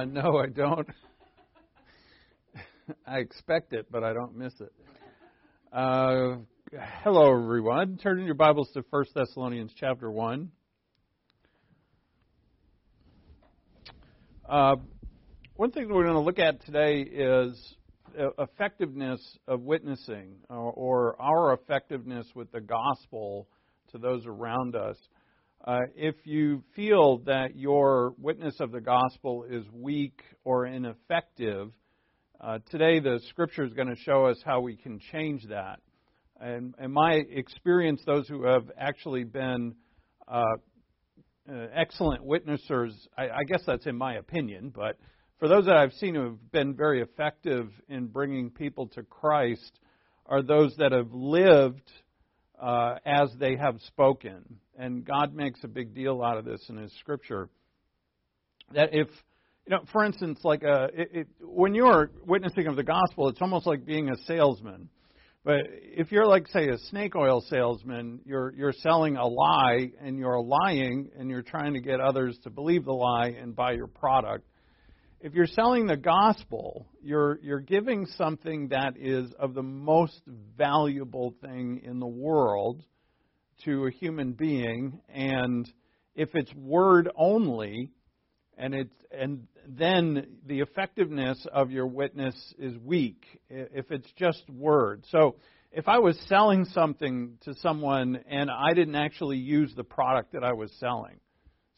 Uh, no, I don't. I expect it, but I don't miss it. Uh, hello, everyone. Turn in your Bibles to 1 Thessalonians chapter 1. Uh, one thing that we're going to look at today is effectiveness of witnessing, or, or our effectiveness with the gospel to those around us. Uh, if you feel that your witness of the gospel is weak or ineffective, uh, today the scripture is going to show us how we can change that. And in my experience, those who have actually been uh, uh, excellent witnessers, I, I guess that's in my opinion, but for those that I've seen who have been very effective in bringing people to Christ, are those that have lived uh, as they have spoken. And God makes a big deal out of this in His Scripture. That if, you know, for instance, like a, uh, it, it, when you're witnessing of the gospel, it's almost like being a salesman. But if you're like, say, a snake oil salesman, you're you're selling a lie and you're lying and you're trying to get others to believe the lie and buy your product if you're selling the gospel, you're you're giving something that is of the most valuable thing in the world to a human being, and if it's word only, and it's and then the effectiveness of your witness is weak if it's just word. So if I was selling something to someone and I didn't actually use the product that I was selling,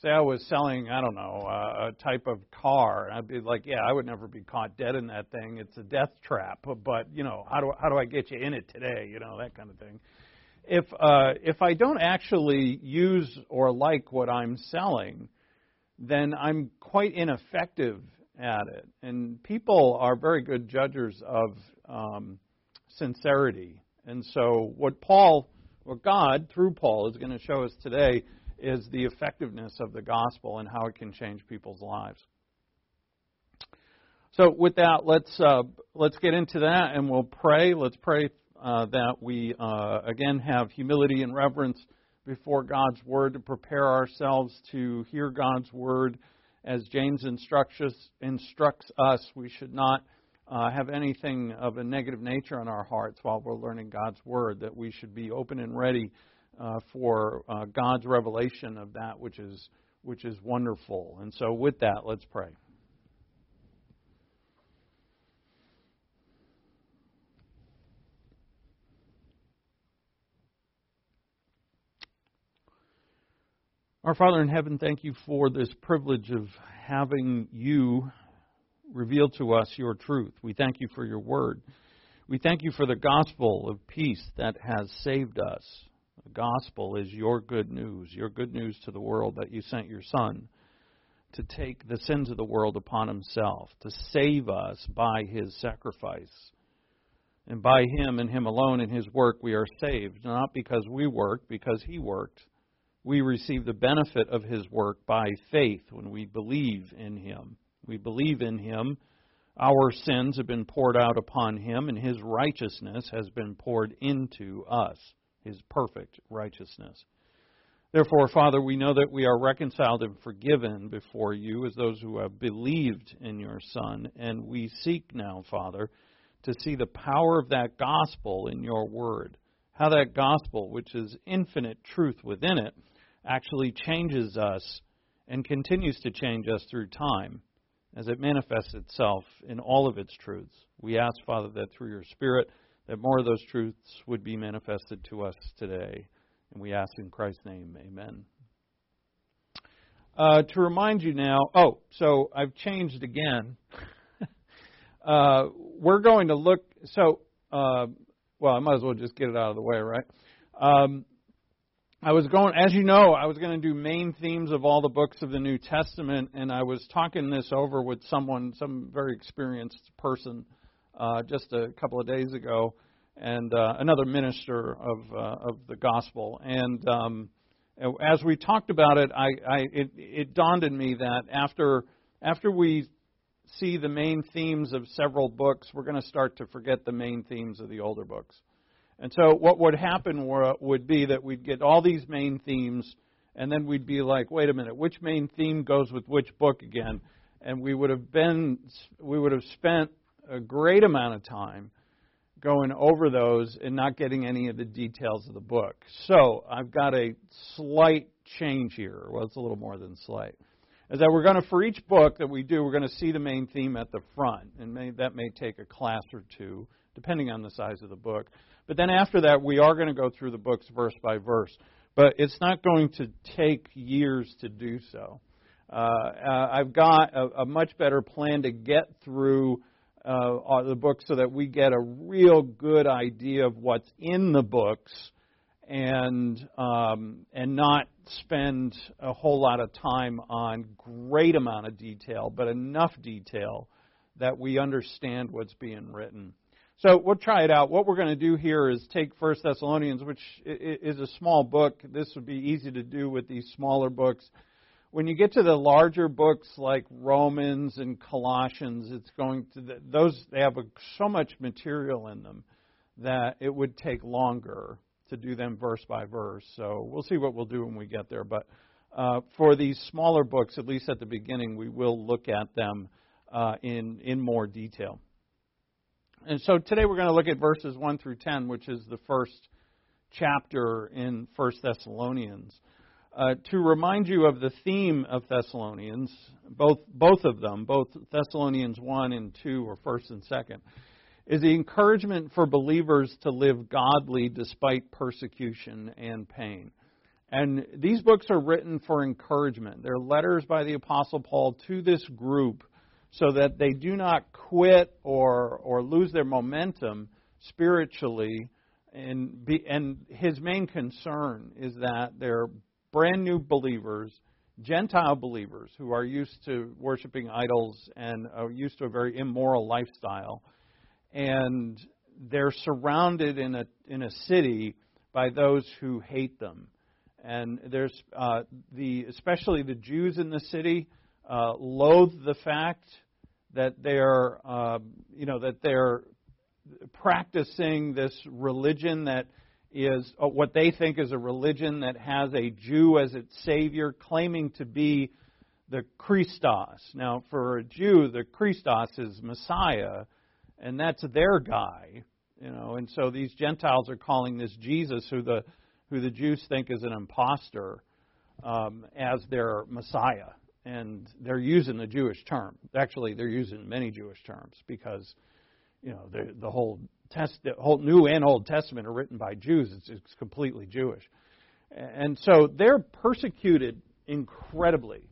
say I was selling, I don't know, uh, a type of car, I'd be like, yeah, I would never be caught dead in that thing. It's a death trap. But you know, how do how do I get you in it today? You know, that kind of thing. If uh, if I don't actually use or like what I'm selling, then I'm quite ineffective at it. And people are very good judges of um, sincerity. And so, what Paul, what God through Paul is going to show us today is the effectiveness of the gospel and how it can change people's lives. So, with that, let's uh, let's get into that, and we'll pray. Let's pray uh, that we uh, again have humility and reverence before God's word to prepare ourselves to hear God's word. As James instructs us, instructs us we should not uh, have anything of a negative nature in our hearts while we're learning God's word. That we should be open and ready uh, for uh, God's revelation of that which is which is wonderful. And so, with that, let's pray. Our Father in heaven, thank you for this privilege of having you reveal to us your truth. We thank you for your word. We thank you for the gospel of peace that has saved us. The gospel is your good news, your good news to the world that you sent your Son to take the sins of the world upon himself, to save us by his sacrifice. And by him and him alone in his work we are saved, not because we worked, because he worked. We receive the benefit of his work by faith when we believe in him. We believe in him. Our sins have been poured out upon him, and his righteousness has been poured into us his perfect righteousness. Therefore, Father, we know that we are reconciled and forgiven before you as those who have believed in your Son. And we seek now, Father, to see the power of that gospel in your word. How that gospel, which is infinite truth within it, actually changes us and continues to change us through time as it manifests itself in all of its truths. We ask, Father, that through your Spirit, that more of those truths would be manifested to us today. And we ask in Christ's name, amen. Uh, to remind you now, oh, so I've changed again. uh, we're going to look, so, uh, well, I might as well just get it out of the way, right? Um, I was going, as you know, I was going to do main themes of all the books of the New Testament, and I was talking this over with someone, some very experienced person uh, just a couple of days ago, and uh, another minister of uh, of the gospel. And um, as we talked about it, I, I it, it dawned on me that after after we see the main themes of several books, we're going to start to forget the main themes of the older books. And so, what would happen were, would be that we'd get all these main themes, and then we'd be like, wait a minute, which main theme goes with which book again? and we would have been we would have spent a great amount of time going over those and not getting any of the details of the book. So I've got a slight change here. Well, it's a little more than slight. Is that we're going to, for each book that we do, we're going to see the main theme at the front. And may, that may take a class or two, depending on the size of the book. But then after that, we are going to go through the books verse by verse. But it's not going to take years to do so. Uh, uh, I've got a, a, much better plan to get through uh, the book so that we get a real good idea of what's in the books and um, and not spend a whole lot of time on great amount of detail, but enough detail that we understand what's being written. So we'll try it out. What we're going to do here is take First Thessalonians, which is a small book. This would be easy to do with these smaller books when you get to the larger books like Romans and Colossians, it's going to those they have a, so much material in them that it would take longer to do them verse by verse. So we'll see what we'll do when we get there. But uh, for these smaller books, at least at the beginning, we will look at them uh, in in more detail. And so today we're going to look at verses one through ten, which is the first chapter in First Thessalonians uh, to remind you of the theme of Thessalonians, both both of them, both Thessalonians one and two, or first and second, is the encouragement for believers to live godly despite persecution and pain. And these books are written for encouragement. They're letters by the Apostle Paul to this group so that they do not quit or, or lose their momentum spiritually. And, be, and his main concern is that they're brand new believers, Gentile believers who are used to worshiping idols and are used to a very immoral lifestyle, and they're surrounded in a in a city by those who hate them. And there's uh, the especially the Jews in the city uh, loathe the fact that they're uh, you know that they're practicing this religion that is uh, what they think is a religion that has a Jew as its savior, claiming to be the Christos. Now, for a Jew, the Christos is Messiah, and that's their guy. You know, and so these Gentiles are calling this Jesus, who the who the Jews think is an impostor, um, as their Messiah, and they're using the Jewish term. Actually, they're using many Jewish terms because you know the the whole Test, the whole New and Old Testament are written by Jews. It's, it's completely Jewish. And so they're persecuted incredibly.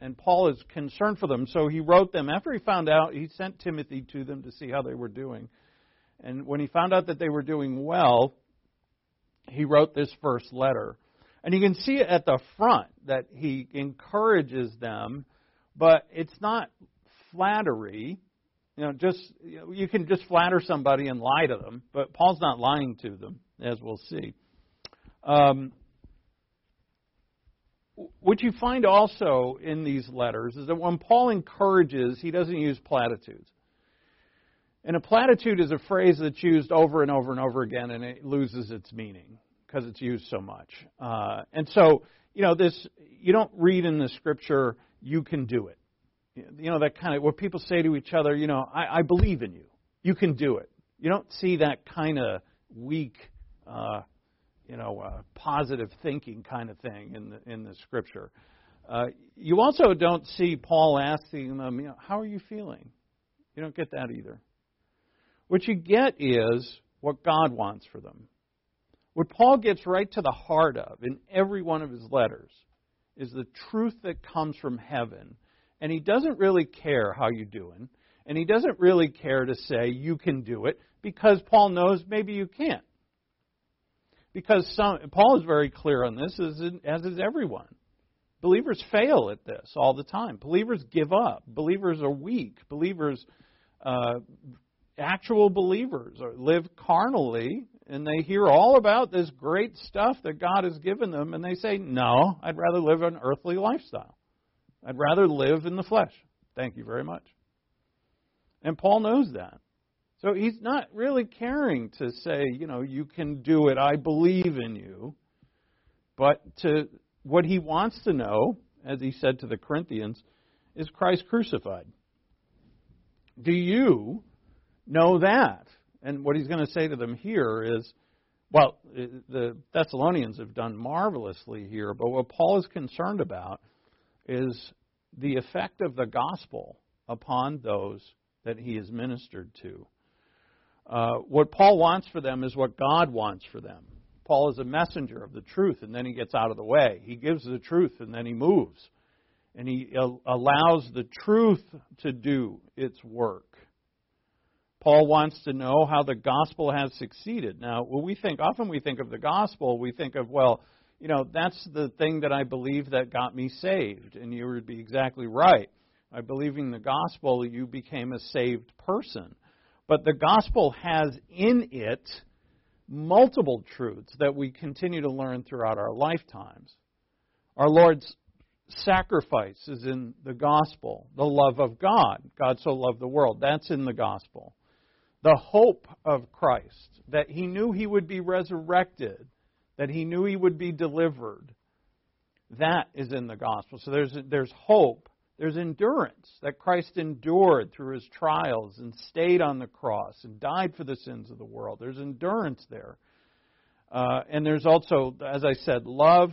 And Paul is concerned for them. So he wrote them. After he found out, he sent Timothy to them to see how they were doing. And when he found out that they were doing well, he wrote this first letter. And you can see at the front that he encourages them, but it's not flattery. You know, just you can just flatter somebody and lie to them, but Paul's not lying to them, as we'll see. Um, what you find also in these letters is that when Paul encourages, he doesn't use platitudes. And a platitude is a phrase that's used over and over and over again, and it loses its meaning because it's used so much. Uh, and so, you know, this you don't read in the scripture, "You can do it." You know, that kind of what people say to each other, you know, I, I believe in you. You can do it. You don't see that kind of weak, uh, you know, uh, positive thinking kind of thing in the in the scripture. Uh, you also don't see Paul asking them, you know, how are you feeling? You don't get that either. What you get is what God wants for them. What Paul gets right to the heart of in every one of his letters is the truth that comes from heaven and he doesn't really care how you're doing, and he doesn't really care to say you can do it because Paul knows maybe you can't. Because some, Paul is very clear on this, as, in, as is everyone. Believers fail at this all the time. Believers give up. Believers are weak. Believers, uh, actual believers, live carnally, and they hear all about this great stuff that God has given them, and they say, No, I'd rather live an earthly lifestyle. I'd rather live in the flesh. Thank you very much. And Paul knows that. So he's not really caring to say, you know, you can do it, I believe in you. But to what he wants to know, as he said to the Corinthians, is Christ crucified. Do you know that? And what he's going to say to them here is, well, the Thessalonians have done marvelously here, but what Paul is concerned about is the effect of the gospel upon those that he has ministered to. Uh, what Paul wants for them is what God wants for them. Paul is a messenger of the truth, and then he gets out of the way. He gives the truth, and then he moves. And he allows the truth to do its work. Paul wants to know how the gospel has succeeded. Now, when we think, often we think of the gospel, we think of, well, you know, that's the thing that I believe that got me saved. And you would be exactly right. By believing the gospel, you became a saved person. But the gospel has in it multiple truths that we continue to learn throughout our lifetimes. Our Lord's sacrifice is in the gospel. The love of God. God so loved the world. That's in the gospel the hope of Christ, that he knew he would be resurrected, that he knew he would be delivered. That is in the gospel. So there's, there's hope. There's endurance that Christ endured through his trials and stayed on the cross and died for the sins of the world. There's endurance there. Uh, and there's also, as I said, love,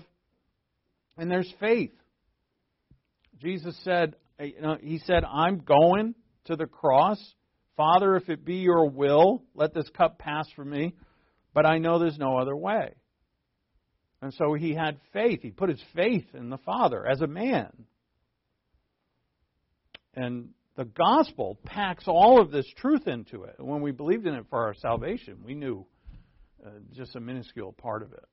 and there's faith. Jesus said, you know, He said, I'm going to the cross Father, if it be your will, let this cup pass from me, but I know there's no other way. And so he had faith. He put his faith in the Father as a man. And the gospel packs all of this truth into it. And when we believed in it for our salvation, we knew uh, just a minuscule part of it.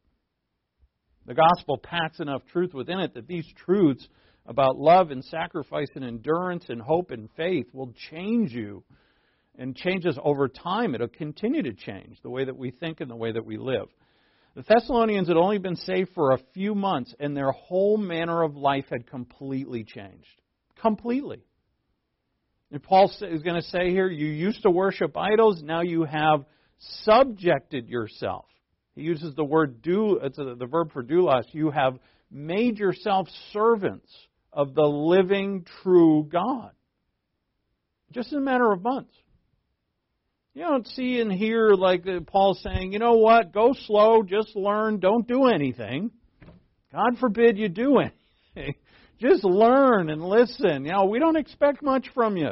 The gospel packs enough truth within it that these truths about love and sacrifice and endurance and hope and faith will change you and changes over time. It'll continue to change the way that we think and the way that we live. The Thessalonians had only been saved for a few months, and their whole manner of life had completely changed. Completely. And Paul is going to say here, you used to worship idols, now you have subjected yourself. He uses the word do, it's the verb for doulos. You have made yourself servants of the living, true God. Just in a matter of months. You don't see and hear like uh, Paul saying, you know what, go slow, just learn, don't do anything. God forbid you do anything. Just learn and listen. You know, we don't expect much from you.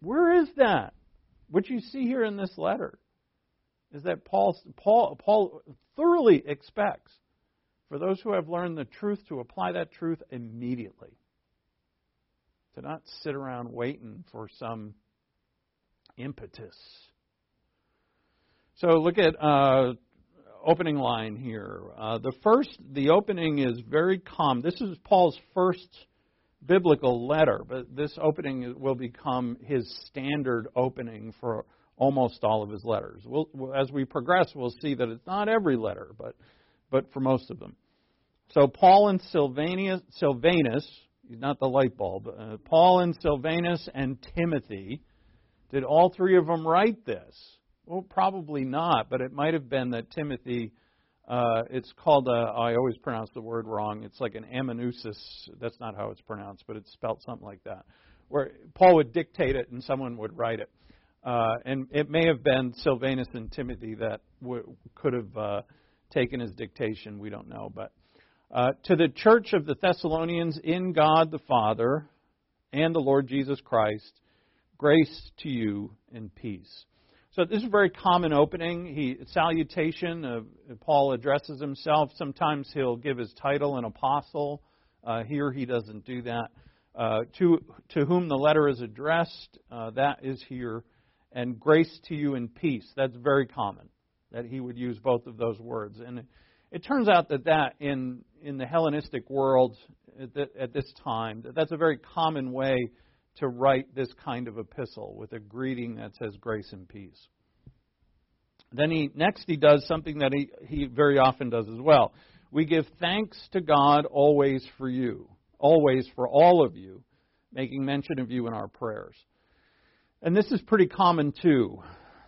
Where is that? What you see here in this letter is that Paul, Paul, Paul thoroughly expects for those who have learned the truth to apply that truth immediately. To not sit around waiting for some impetus. So look at uh, opening line here. Uh, the first, the opening is very calm. This is Paul's first biblical letter, but this opening will become his standard opening for almost all of his letters. We'll, as we progress, we'll see that it's not every letter, but but for most of them. So Paul and Silvanus, Silvanus, he's not the light bulb. Uh, Paul and Silvanus and Timothy did all three of them write this? Well, probably not, but it might have been that Timothy, uh, it's called, a, I always pronounce the word wrong. It's like an amanuensis. That's not how it's pronounced, but it's spelled something like that. Where Paul would dictate it and someone would write it. Uh, and it may have been Silvanus and Timothy that w- could have uh, taken his dictation. We don't know. But uh, to the church of the Thessalonians in God the Father and the Lord Jesus Christ, Grace to you and peace. So this is a very common opening. He salutation. Uh, Paul addresses himself. Sometimes he'll give his title an apostle. Uh, here he doesn't do that. Uh, to to whom the letter is addressed, uh, that is here, and grace to you and peace. That's very common that he would use both of those words. And it, it turns out that that in in the Hellenistic world at, the, at this time, that that's a very common way to write this kind of epistle with a greeting that says grace and peace. Then he next he does something that he, he very often does as well. We give thanks to God always for you, always for all of you, making mention of you in our prayers. And this is pretty common too,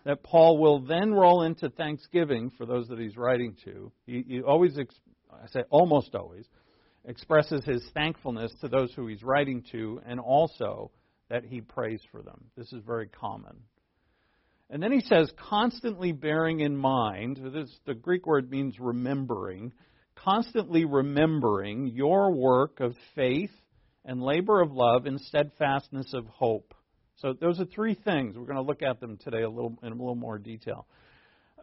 that Paul will then roll into thanksgiving for those that he's writing to. He, he always, I say almost always, expresses his thankfulness to those who he's writing to, and also that he prays for them. This is very common. And then he says, constantly bearing in mind, this, the Greek word means remembering, constantly remembering your work of faith and labor of love and steadfastness of hope. So those are three things. We're going to look at them today a little in a little more detail.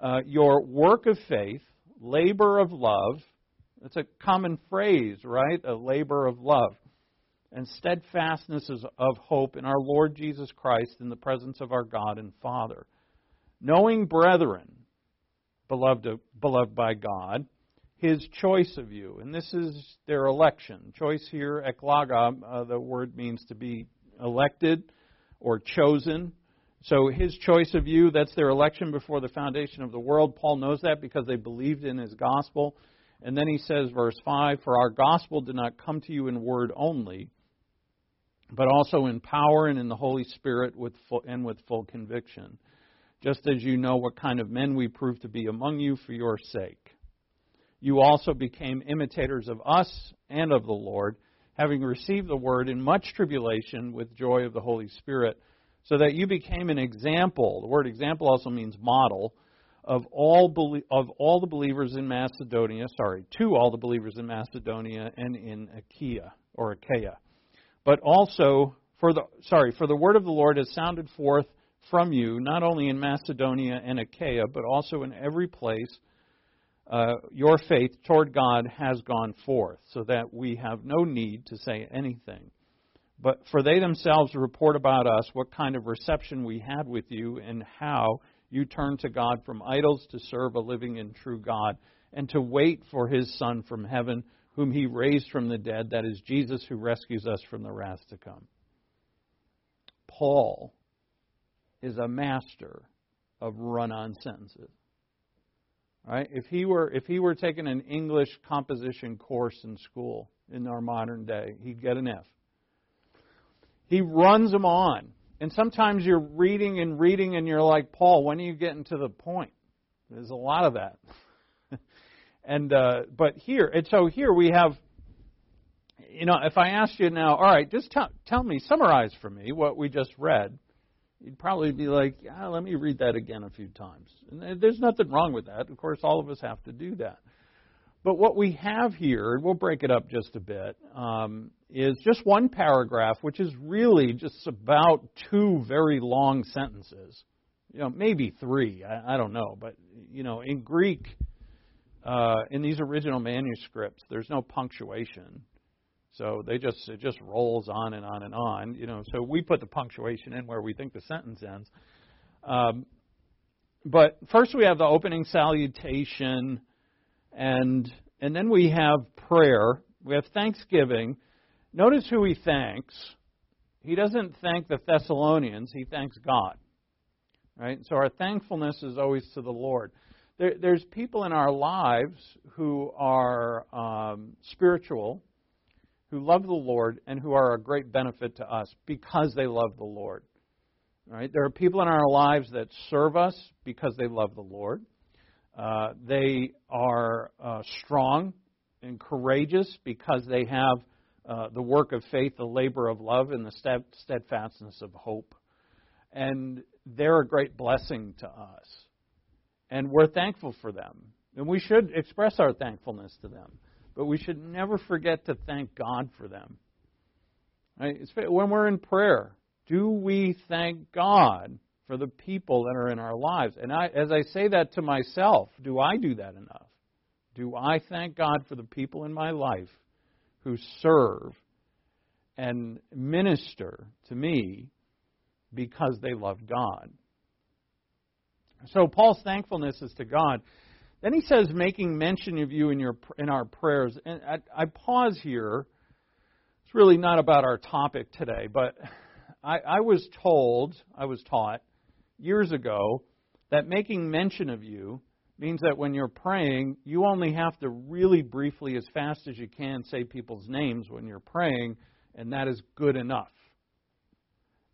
Uh, your work of faith, labor of love. That's a common phrase, right? A labor of love. And steadfastness of hope in our Lord Jesus Christ in the presence of our God and Father. Knowing, brethren, beloved, beloved by God, his choice of you. And this is their election. Choice here, ekloge, uh, the word means to be elected or chosen. So his choice of you, that's their election before the foundation of the world. Paul knows that because they believed in his gospel. And then he says, verse 5 For our gospel did not come to you in word only, but also in power and in the Holy Spirit with full, and with full conviction just as you know what kind of men we proved to be among you for your sake. You also became imitators of us and of the Lord, having received the word in much tribulation with joy of the Holy Spirit, so that you became an example. The word example also means model of all of all the believers in Macedonia, sorry, to all the believers in Macedonia and in Achaia or Achaia. But also for the sorry, for the word of the Lord has sounded forth from you, not only in Macedonia and Achaia, but also in every place uh, your faith toward God has gone forth, so that we have no need to say anything. But for they themselves report about us what kind of reception we had with you, and how you turned to God from idols to serve a living and true God, and to wait for his Son from heaven, whom he raised from the dead, that is Jesus who rescues us from the wrath to come. Paul is a master of run-on sentences. Right? If he were if he were taking an English composition course in school in our modern day, he'd get an F. He runs them on. And sometimes you're reading and reading and you're like, Paul, when are you getting to the point? There's a lot of that. and uh, but here, and so here we have you know, if I asked you now, all right, just tell, tell me, summarize for me what we just read you'd probably be like, yeah, let me read that again a few times. And there's nothing wrong with that. Of course, all of us have to do that. But what we have here, and we'll break it up just a bit, um, is just one paragraph, which is really just about two very long sentences. You know, maybe three. I, I don't know. But, you know, in Greek, uh, in these original manuscripts, there's no punctuation. So they just it just rolls on and on and on, you know. So we put the punctuation in where we think the sentence ends. Um, but first we have the opening salutation, and and then we have prayer. We have thanksgiving. Notice who he thanks. He doesn't thank the Thessalonians. He thanks God. Right. So our thankfulness is always to the Lord. There, there's people in our lives who are um, spiritual who love the Lord and who are a great benefit to us because they love the Lord. Right? There are people in our lives that serve us because they love the Lord. Uh, they are uh, strong and courageous because they have uh, the work of faith, the labor of love, and the steadfastness of hope. And they're a great blessing to us. And we're thankful for them. And we should express our thankfulness to them. But we should never forget to thank God for them. Right? When we're in prayer, do we thank God for the people that are in our lives? And I, as I say that to myself, do I do that enough? Do I thank God for the people in my life who serve and minister to me because they love God? So Paul's thankfulness is to God. Then he says, making mention of you in, your, in our prayers. And I, I pause here. It's really not about our topic today, but I, I was told, I was taught years ago, that making mention of you means that when you're praying, you only have to really briefly, as fast as you can, say people's names when you're praying, and that is good enough.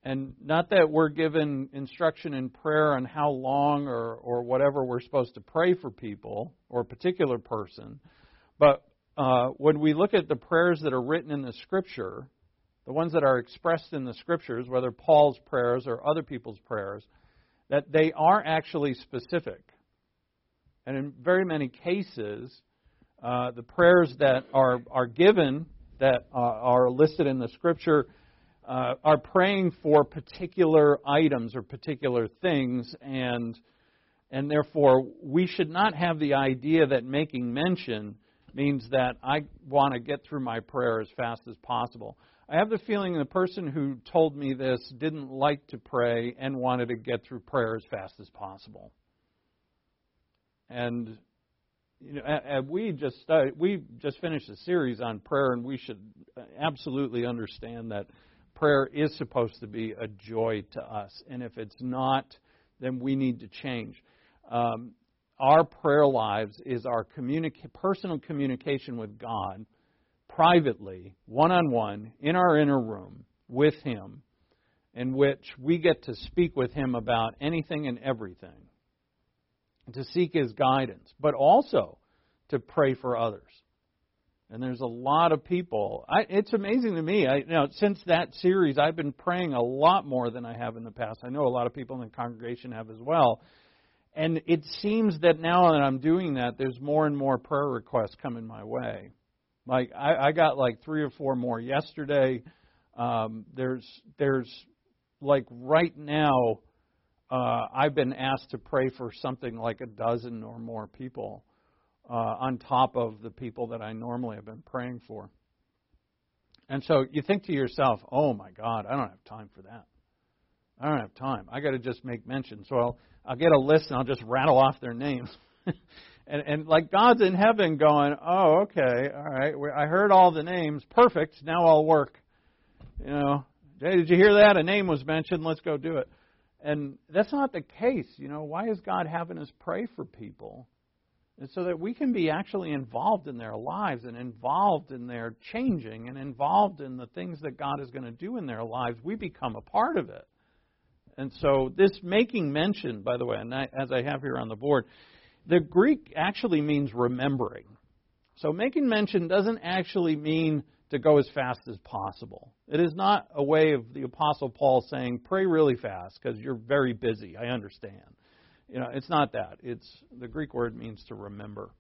And not that we're given instruction in prayer on how long or, or whatever we're supposed to pray for people or a particular person, but uh, when we look at the prayers that are written in the Scripture, the ones that are expressed in the Scriptures, whether Paul's prayers or other people's prayers, that they are actually specific. And in very many cases, uh, the prayers that are, are given, that uh, are listed in the Scripture, uh, are praying for particular items or particular things, and and therefore we should not have the idea that making mention means that I want to get through my prayer as fast as possible. I have the feeling the person who told me this didn't like to pray and wanted to get through prayer as fast as possible. And you know, we just we just finished a series on prayer, and we should absolutely understand that prayer is supposed to be a joy to us. And if it's not, then we need to change. Um, our prayer lives is our personal communication with God privately, one on one, in our inner room with Him, in which we get to speak with Him about anything and everything, to seek His guidance, but also to pray for others. And there's a lot of people. I, it's amazing to me. I, you know, since that series, I've been praying a lot more than I have in the past. I know a lot of people in the congregation have as well. And it seems that now that I'm doing that, there's more and more prayer requests coming my way. Like I, I got like three or four more yesterday. Um, there's there's like right now, uh, I've been asked to pray for something like a dozen or more people uh, on top of the people that I normally have been praying for. And so you think to yourself, oh my God, I don't have time for that. I don't have time. I got to just make mention. So I'll, I'll get a list and I'll just rattle off their names. and, and like God's in heaven going, oh, okay, all right, I heard all the names. Perfect. Now I'll work. You know, hey, did you hear that? A name was mentioned. Let's go do it. And that's not the case. You know, why is God having us pray for people? And so that we can be actually involved in their lives and involved in their changing and involved in the things that God is going to do in their lives. We become a part of it. And so this making mention, by the way, and I, as I have here on the board, the Greek actually means remembering. So making mention doesn't actually mean to go as fast as possible. It is not a way of the Apostle Paul saying, pray really fast because you're very busy. I understand. You know, it's not that. It's the Greek word means to remember.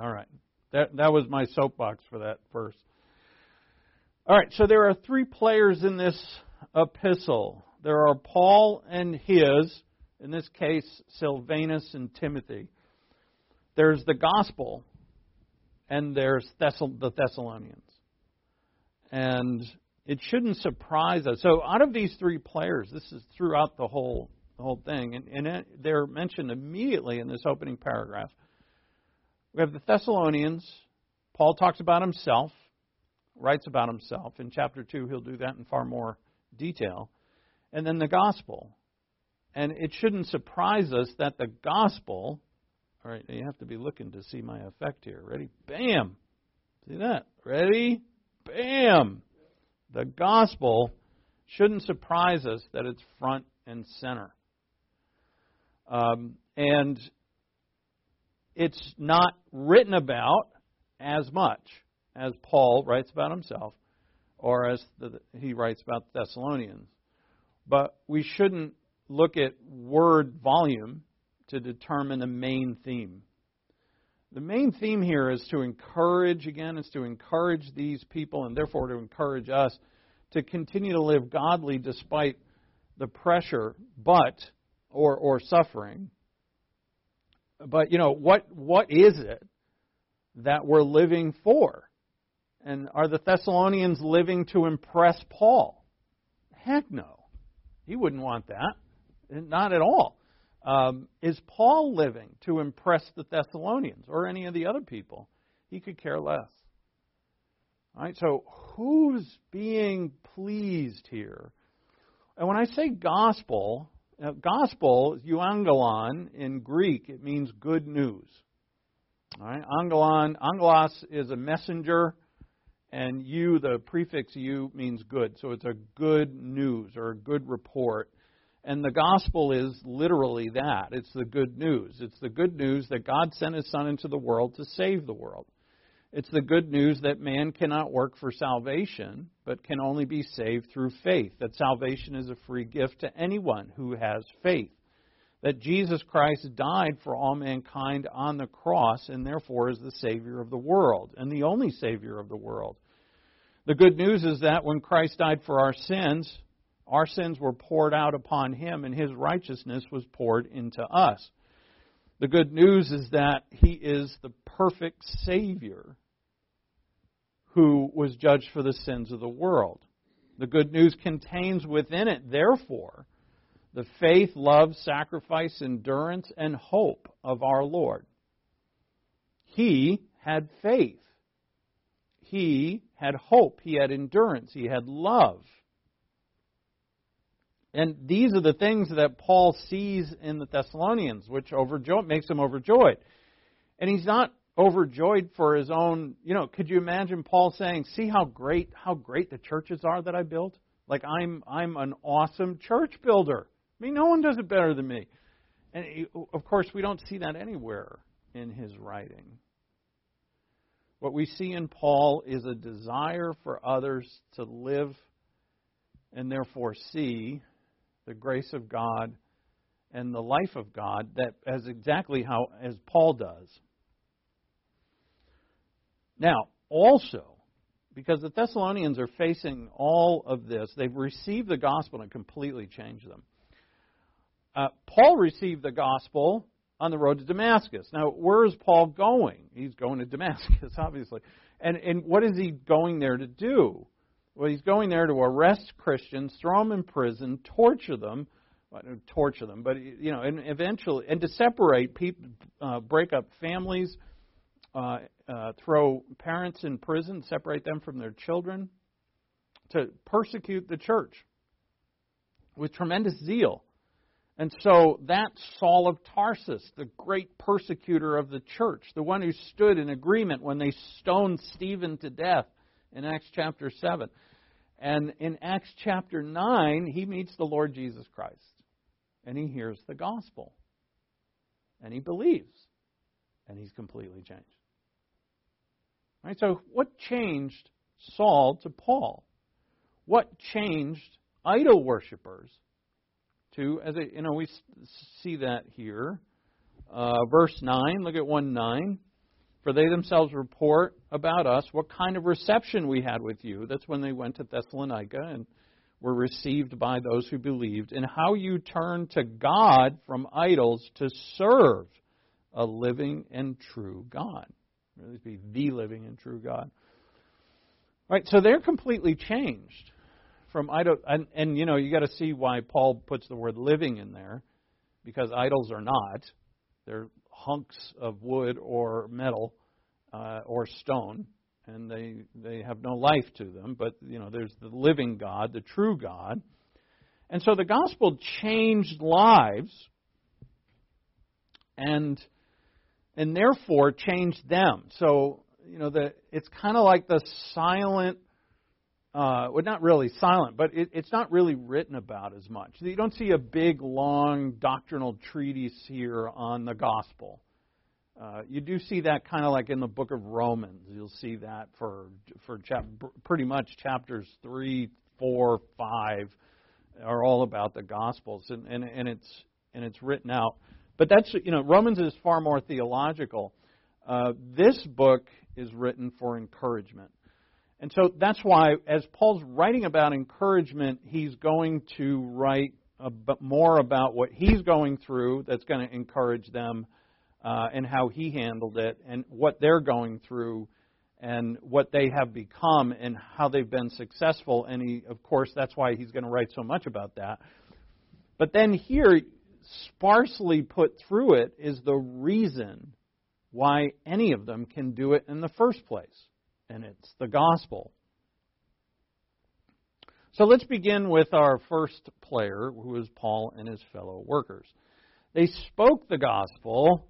All right. That that was my soapbox for that verse. All right, so there are three players in this epistle. There are Paul and his, in this case, Silvanus and Timothy. There's the gospel, and there's Thessal- the Thessalonians. And it shouldn't surprise us. So, out of these three players, this is throughout the whole the whole thing, and, and it, they're mentioned immediately in this opening paragraph. We have the Thessalonians. Paul talks about himself, writes about himself. In chapter 2, he'll do that in far more detail. And then the gospel. And it shouldn't surprise us that the gospel, all right, you have to be looking to see my effect here. Ready? Bam! See that? Ready? Bam! The gospel shouldn't surprise us that it's front and center. Um, and it's not written about as much as Paul writes about himself or as the, he writes about the Thessalonians. But we shouldn't look at word volume to determine the main theme. The main theme here is to encourage, again, is to encourage these people and therefore to encourage us to continue to live godly despite the pressure, but, or, or suffering. But, you know, what, what is it that we're living for? And are the Thessalonians living to impress Paul? Heck no. He wouldn't want that. Not at all. Um, is Paul living to impress the Thessalonians or any of the other people? He could care less. All right, so who's being pleased here? And when I say gospel, uh, gospel, euangelon in Greek, it means good news. All right, angelon, angelos is a messenger and you, the prefix you, means good. So it's a good news or a good report. And the gospel is literally that. It's the good news. It's the good news that God sent his son into the world to save the world. It's the good news that man cannot work for salvation, but can only be saved through faith. That salvation is a free gift to anyone who has faith. That Jesus Christ died for all mankind on the cross and therefore is the Savior of the world and the only Savior of the world. The good news is that when Christ died for our sins, our sins were poured out upon him, and his righteousness was poured into us. The good news is that he is the perfect Savior who was judged for the sins of the world. The good news contains within it, therefore, the faith, love, sacrifice, endurance, and hope of our Lord. He had faith. He had hope. He had endurance. He had love. And these are the things that Paul sees in the Thessalonians, which overjoyed, makes him overjoyed. And he's not overjoyed for his own, you know, could you imagine Paul saying, "See how great how great the churches are that I built? Like I'm I'm an awesome church builder. I mean, no one does it better than me." And he, of course, we don't see that anywhere in his writing. What we see in Paul is a desire for others to live and therefore see the grace of God and the life of God that as exactly how as Paul does. Now, also, because the Thessalonians are facing all of this, they've received the gospel and completely changed them. Uh, Paul received the gospel on the road to Damascus. Now, where is Paul going? He's going to Damascus, obviously. And, and what is he going there to do? Well, he's going there to arrest Christians, throw them in prison, torture them, well, torture them, but you know, and eventually, and to separate people, uh, break up families, uh, uh, throw parents in prison, separate them from their children, to persecute the church with tremendous zeal. And so that Saul of Tarsus, the great persecutor of the church, the one who stood in agreement when they stoned Stephen to death in Acts chapter 7, and in Acts chapter 9, he meets the Lord Jesus Christ. And he hears the gospel. And he believes. And he's completely changed. Right? So, what changed Saul to Paul? What changed idol worshippers to, as a, you know, we see that here. Uh, verse 9, look at 1 9. For they themselves report about us what kind of reception we had with you. That's when they went to Thessalonica and were received by those who believed, and how you turned to God from idols to serve a living and true God. Really be the living and true God. Right, so they're completely changed from idol, and, and you know you got to see why Paul puts the word living in there, because idols are not. They're hunks of wood or metal uh, or stone, and they they have no life to them. But you know, there's the living God, the true God, and so the gospel changed lives, and and therefore changed them. So you know, the it's kind of like the silent uh, well, not really silent, but it, it's not really written about as much. You don't see a big, long doctrinal treatise here on the gospel. Uh, you do see that kind of like in the book of Romans. You'll see that for for chap, pretty much chapters three, four, five are all about the gospels, and, and and it's and it's written out. But that's you know Romans is far more theological. Uh, this book is written for encouragement. And so that's why, as Paul's writing about encouragement, he's going to write more about what he's going through that's going to encourage them uh, and how he handled it and what they're going through and what they have become and how they've been successful. And he, of course, that's why he's going to write so much about that. But then here, sparsely put through it, is the reason why any of them can do it in the first place and it's the gospel. So let's begin with our first player, who is Paul and his fellow workers. They spoke the gospel,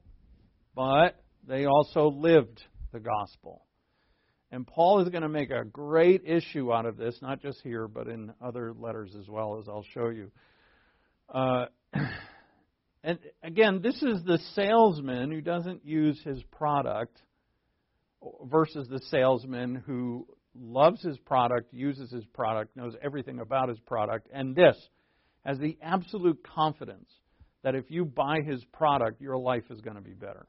but they also lived the gospel. And Paul is going to make a great issue out of this, not just here, but in other letters as well, as I'll show you. Uh, and again, this is the salesman who doesn't use his product versus the salesman who loves his product, uses his product, knows everything about his product, and this has the absolute confidence that if you buy his product, your life is going to be better.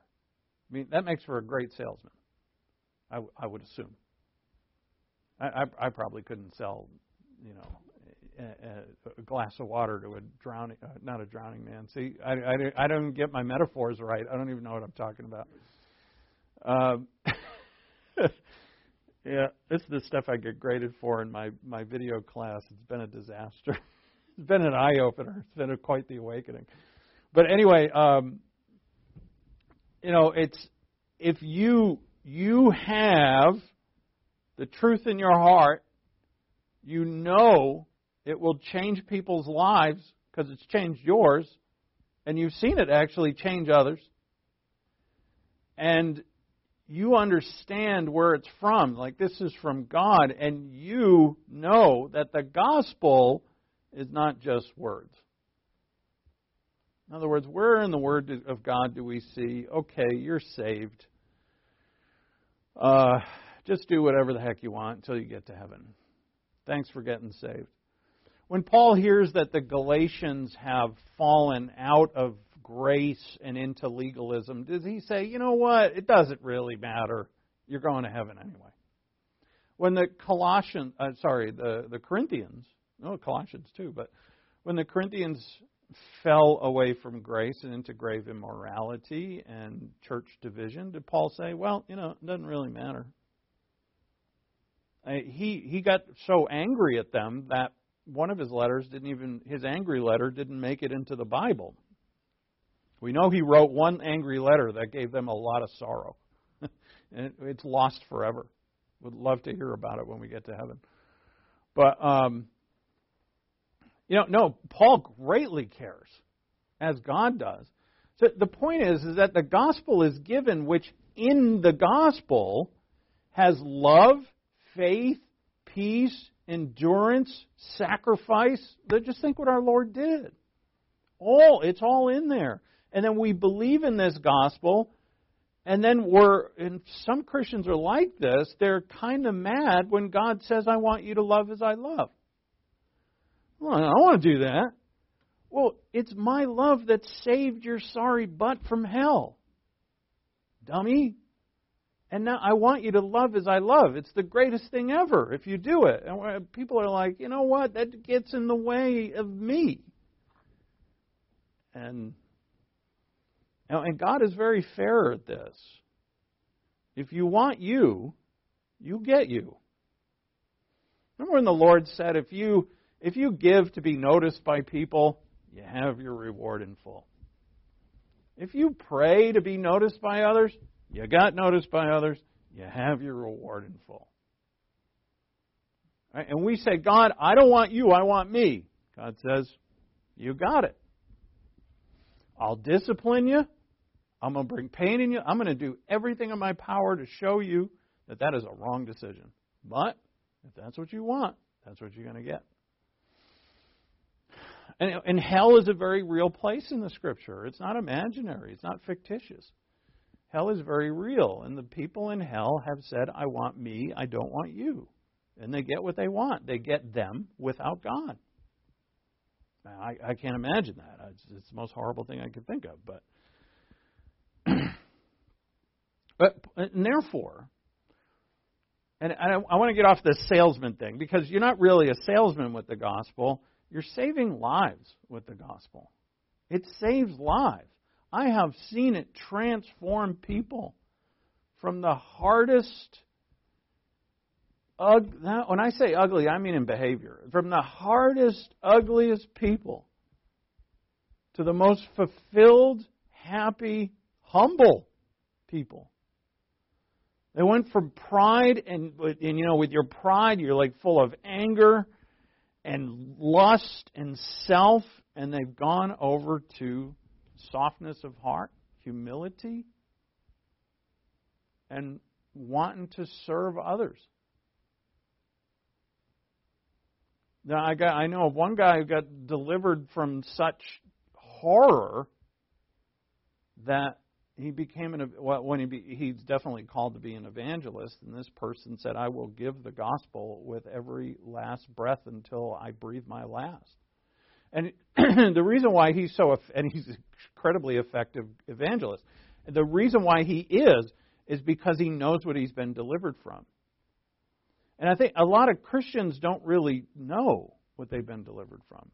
I mean, that makes for a great salesman. I, I would assume. I, I, I probably couldn't sell, you know, a, glass of water to a drowning, uh, not a drowning man. See, I, I, I don't get my metaphors right. I don't even know what I'm talking about. Um, yeah, this is the stuff I get graded for in my my video class. It's been a disaster. it's been an eye opener. It's been a, quite the awakening. But anyway, um, you know, it's if you you have the truth in your heart, you know it will change people's lives because it's changed yours, and you've seen it actually change others. And you understand where it's from. Like this is from God, and you know that the gospel is not just words. In other words, where in the Word of God do we see, okay, you're saved? Uh, just do whatever the heck you want until you get to heaven. Thanks for getting saved. When Paul hears that the Galatians have fallen out of grace and into legalism, does he say, you know what? It doesn't really matter. You're going to heaven anyway. When the Colossians, uh, sorry, the, the Corinthians, no, Colossians too, but when the Corinthians fell away from grace and into grave immorality and church division, did Paul say, well, you know, it doesn't really matter? Uh, he he got so angry at them that one of his letters didn't even his angry letter didn't make it into the Bible. We know he wrote one angry letter that gave them a lot of sorrow. and it's lost forever. Would love to hear about it when we get to heaven. But um, you know, no, Paul greatly cares, as God does. So the point is, is that the gospel is given, which in the gospel has love, faith, peace, endurance, sacrifice. Just think what our Lord did. All it's all in there. And then we believe in this gospel, and then we're and some Christians are like this, they're kind of mad when God says, I want you to love as I love. Well, I don't want to do that. Well, it's my love that saved your sorry butt from hell. Dummy. And now I want you to love as I love. It's the greatest thing ever if you do it. And uh, people are like, you know what? That gets in the way of me. And and God is very fair at this. If you want you, you get you. Remember when the Lord said, if you if you give to be noticed by people, you have your reward in full. If you pray to be noticed by others, you got noticed by others, you have your reward in full. Right? And we say, God, I don't want you, I want me. God says, You got it. I'll discipline you. I'm going to bring pain in you. I'm going to do everything in my power to show you that that is a wrong decision. But if that's what you want, that's what you're going to get. And, and hell is a very real place in the scripture. It's not imaginary, it's not fictitious. Hell is very real. And the people in hell have said, I want me, I don't want you. And they get what they want. They get them without God. I, I can't imagine that. It's, it's the most horrible thing I could think of. But, but and therefore, and I, I want to get off this salesman thing because you're not really a salesman with the gospel. You're saving lives with the gospel. It saves lives. I have seen it transform people from the hardest. Ug- when I say ugly, I mean in behavior. From the hardest, ugliest people to the most fulfilled, happy, humble people. They went from pride and, and you know, with your pride, you're like full of anger and lust and self, and they've gone over to softness of heart, humility, and wanting to serve others. Now I got I know of one guy who got delivered from such horror that he became an well, when he be, he's definitely called to be an evangelist and this person said I will give the gospel with every last breath until I breathe my last. And the reason why he's so and he's an incredibly effective evangelist. The reason why he is is because he knows what he's been delivered from. And I think a lot of Christians don't really know what they've been delivered from.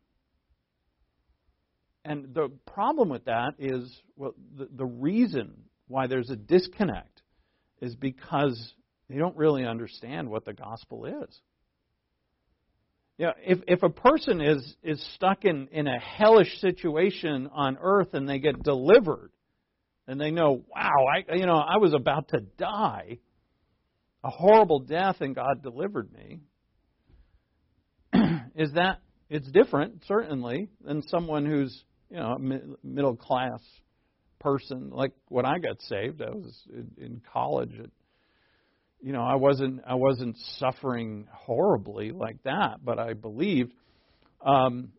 And the problem with that is, well, the, the reason why there's a disconnect is because they don't really understand what the gospel is. Yeah, if if a person is is stuck in in a hellish situation on earth and they get delivered, and they know, wow, I you know I was about to die, a horrible death, and God delivered me. is that it's different certainly than someone who's you know, a middle class person. Like when I got saved, I was in college. At, you know, I wasn't I wasn't suffering horribly like that, but I believed. Um,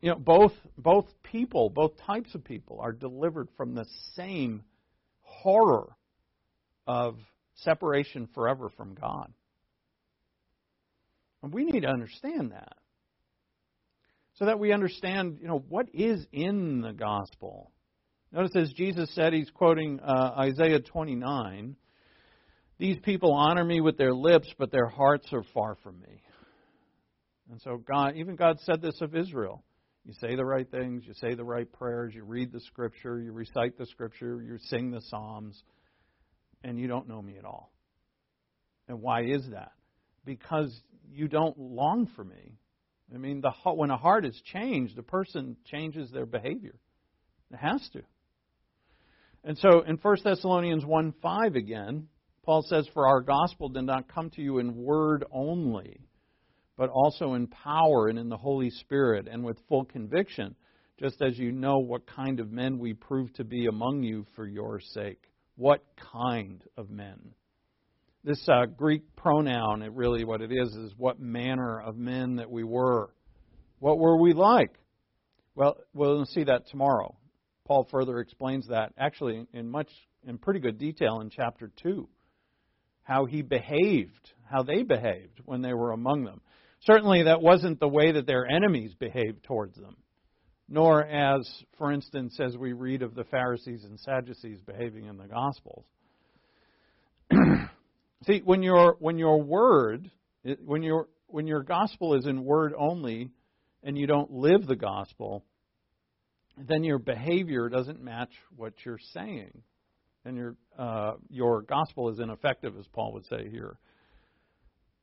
you know, both both people, both types of people, are delivered from the same horror of separation forever from God. And we need to understand that so that we understand, you know, what is in the gospel. Notice as Jesus said, he's quoting uh, Isaiah 29 These people honor me with their lips, but their hearts are far from me. And so, God, even God said this of Israel. You say the right things, you say the right prayers, you read the scripture, you recite the scripture, you sing the Psalms, and you don't know me at all. And why is that? Because you don't long for me. I mean, the, when a heart is changed, the person changes their behavior. It has to. And so in 1 Thessalonians 1 5 again, Paul says, For our gospel did not come to you in word only, but also in power and in the Holy Spirit and with full conviction, just as you know what kind of men we prove to be among you for your sake. What kind of men? this uh, Greek pronoun, it really what it is, is what manner of men that we were. What were we like? Well, we'll see that tomorrow. Paul further explains that actually in much in pretty good detail in chapter 2 how he behaved, how they behaved when they were among them. Certainly that wasn't the way that their enemies behaved towards them, nor as for instance as we read of the Pharisees and Sadducees behaving in the gospels. See, when your when your word, when your when your gospel is in word only, and you don't live the gospel, then your behavior doesn't match what you're saying, and your uh, your gospel is ineffective, as Paul would say here.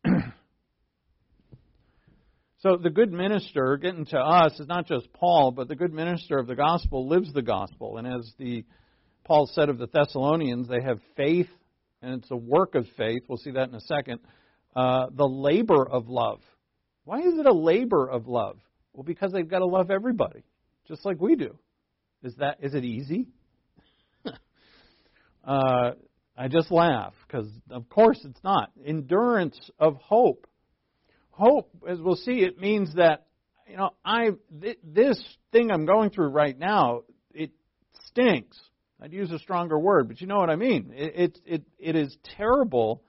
so the good minister, getting to us, is not just Paul, but the good minister of the gospel lives the gospel, and as the Paul said of the Thessalonians, they have faith and it's a work of faith. We'll see that in a second. Uh, the labor of love. Why is it a labor of love? Well, because they've got to love everybody, just like we do. Is that is it easy? Uh, I just laugh because, of course, it's not. Endurance of hope. Hope, as we'll see, it means that you know I th- this thing I'm going through right now it stinks. I'd use a stronger word, but you know what I mean. It, it, it, it is terrible,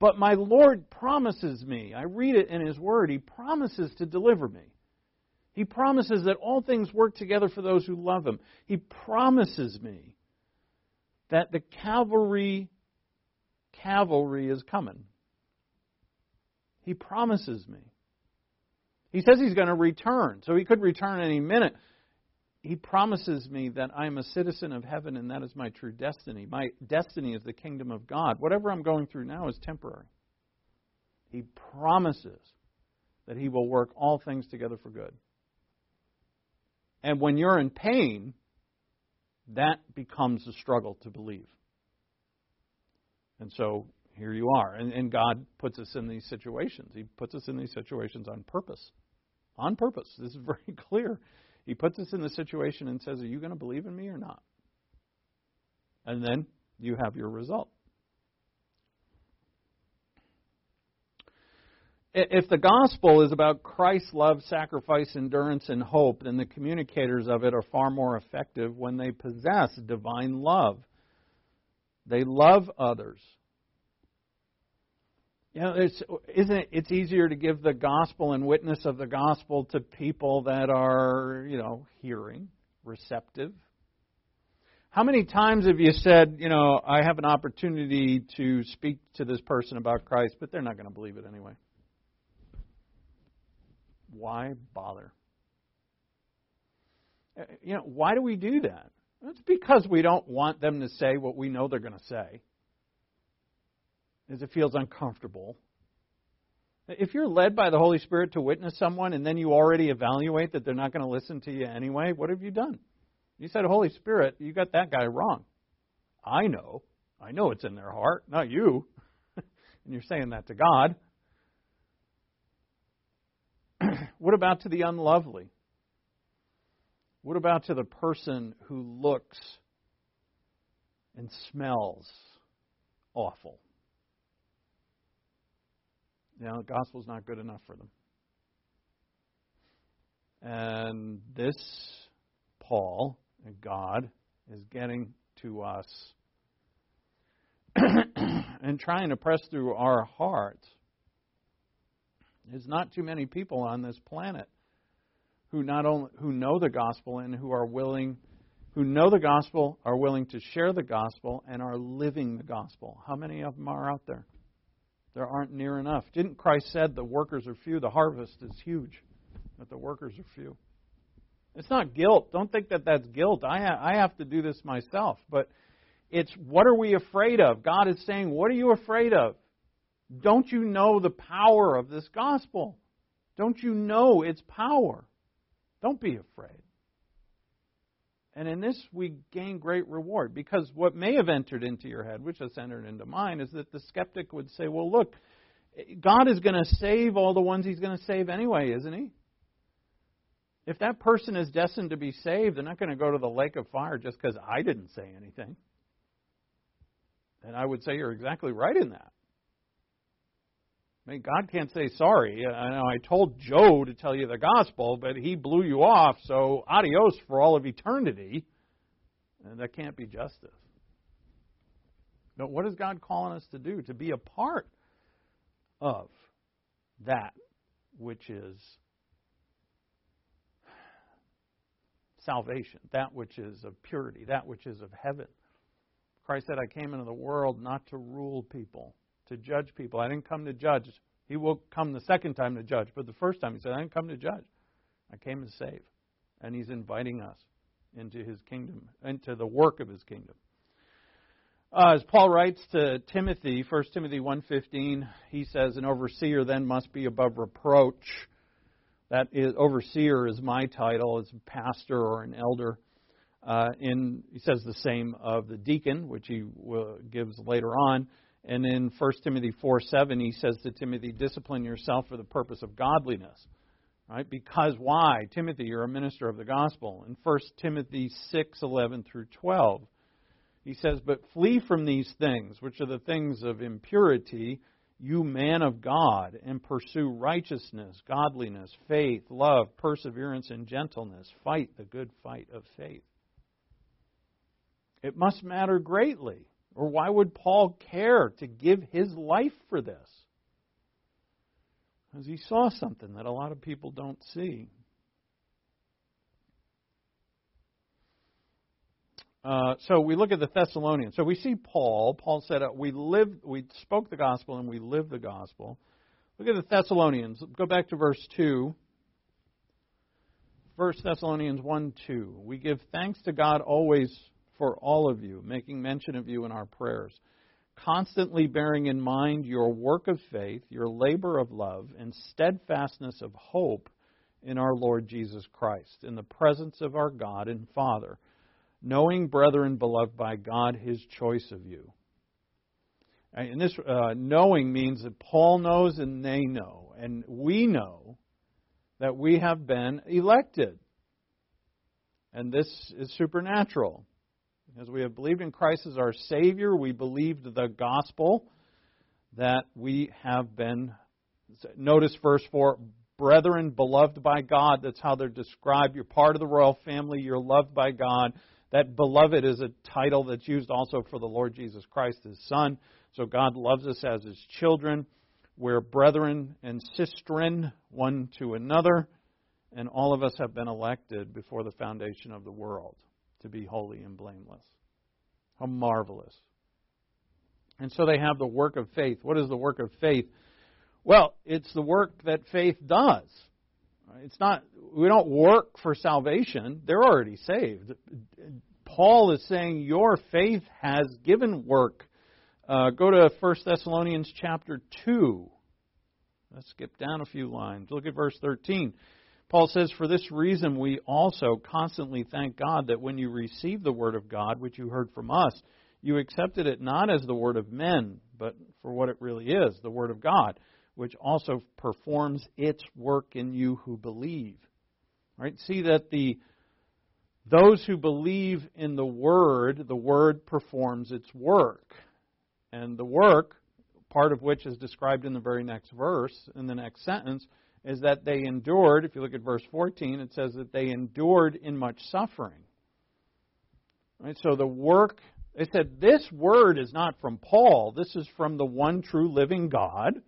but my Lord promises me. I read it in His Word. He promises to deliver me. He promises that all things work together for those who love Him. He promises me that the cavalry cavalry is coming. He promises me. He says he's going to return, so he could return any minute he promises me that I'm a citizen of heaven and that is my true destiny. My destiny is the kingdom of God. Whatever I'm going through now is temporary. He promises that he will work all things together for good. And when you're in pain, that becomes a struggle to believe. And so here you are. And, and God puts us in these situations. He puts us in these situations on purpose. On purpose. This is very clear. He puts us in the situation and says, Are you going to believe in me or not? And then you have your result. If the gospel is about Christ's love, sacrifice, endurance, and hope, then the communicators of it are far more effective when they possess divine love. They love others. You know, it's, isn't it, it's easier to give the gospel and witness of the gospel to people that are, you know, hearing, receptive. How many times have you said, you know, I have an opportunity to speak to this person about Christ, but they're not going to believe it anyway? Why bother? Uh, you know, why do we do that? It's because we don't want them to say what we know they're going to say. As it feels uncomfortable. If you're led by the Holy Spirit to witness someone and then you already evaluate that they're not going to listen to you anyway, what have you done? You said, Holy Spirit, you got that guy wrong. I know. I know it's in their heart, not you. and you're saying that to God. What about to the unlovely? What about to the person who looks and smells awful? Know, the gospel's not good enough for them. And this, Paul and God, is getting to us and trying to press through our hearts. There's not too many people on this planet who not only who know the gospel and who are willing who know the gospel, are willing to share the gospel, and are living the gospel. How many of them are out there? There aren't near enough. Didn't Christ said the workers are few, the harvest is huge, but the workers are few. It's not guilt. Don't think that that's guilt. I ha- I have to do this myself, but it's what are we afraid of? God is saying, "What are you afraid of? Don't you know the power of this gospel? Don't you know its power? Don't be afraid." And in this, we gain great reward because what may have entered into your head, which has entered into mine, is that the skeptic would say, well, look, God is going to save all the ones he's going to save anyway, isn't he? If that person is destined to be saved, they're not going to go to the lake of fire just because I didn't say anything. And I would say you're exactly right in that. I mean, God can't say sorry. Uh, I know I told Joe to tell you the gospel, but he blew you off, so adios for all of eternity. And that can't be justice. But what is God calling us to do? To be a part of that which is salvation, that which is of purity, that which is of heaven. Christ said, I came into the world not to rule people, to judge people. I didn't come to judge. He will come the second time to judge. But the first time he said, I didn't come to judge. I came to save. And he's inviting us into his kingdom, into the work of his kingdom. Uh, as Paul writes to Timothy, 1 Timothy 1.15, he says, An overseer then must be above reproach. That is, overseer is my title as pastor or an elder. Uh, in, he says the same of the deacon, which he gives later on. And in 1 Timothy 4 7, he says to Timothy, discipline yourself for the purpose of godliness. Right? Because why? Timothy, you're a minister of the gospel. In 1 Timothy 6 11 through 12, he says, But flee from these things, which are the things of impurity, you man of God, and pursue righteousness, godliness, faith, love, perseverance, and gentleness. Fight the good fight of faith. It must matter greatly or why would Paul care to give his life for this? Because he saw something that a lot of people don't see. Uh, so we look at the Thessalonians. So we see Paul. Paul said, uh, "We lived, we spoke the gospel, and we lived the gospel." Look at the Thessalonians. Go back to verse two. First Thessalonians one two. We give thanks to God always for all of you, making mention of you in our prayers, constantly bearing in mind your work of faith, your labor of love, and steadfastness of hope in our Lord Jesus Christ, in the presence of our God and Father, knowing, brethren, beloved by God, his choice of you. And this uh, knowing means that Paul knows and they know, and we know that we have been elected. And this is supernatural. As we have believed in Christ as our Savior, we believed the gospel that we have been notice verse 4 Brethren, beloved by God, that's how they're described. You're part of the royal family, you're loved by God. That beloved is a title that's used also for the Lord Jesus Christ, his Son. So God loves us as his children. We're brethren and sistren one to another, and all of us have been elected before the foundation of the world to be holy and blameless. How marvelous. And so they have the work of faith. What is the work of faith? Well, it's the work that faith does. It's not we don't work for salvation. They're already saved. Paul is saying your faith has given work. Uh, go to 1 Thessalonians chapter 2. Let's skip down a few lines. Look at verse 13. Paul says, For this reason we also constantly thank God that when you received the word of God, which you heard from us, you accepted it not as the word of men, but for what it really is, the word of God, which also performs its work in you who believe. Right? See that the those who believe in the word, the word performs its work. And the work, part of which is described in the very next verse, in the next sentence, is that they endured. If you look at verse 14, it says that they endured in much suffering. Right? So the work, it said, this word is not from Paul. This is from the one true living God.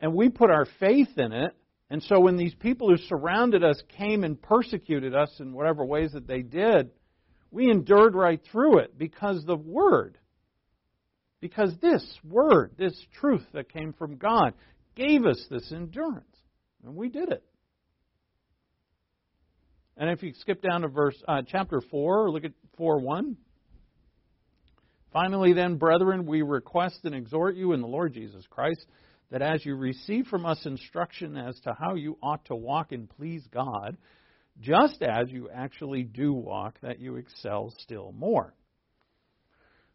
And we put our faith in it. And so when these people who surrounded us came and persecuted us in whatever ways that they did, we endured right through it because the Word, because this Word, this truth that came from God, gave us this endurance. And we did it. And if you skip down to verse uh, chapter 4, look at 4 1. Finally, then, brethren, we request and exhort you in the Lord Jesus Christ that as you receive from us instruction as to how you ought to walk and please God, just as you actually do walk, that you excel still more.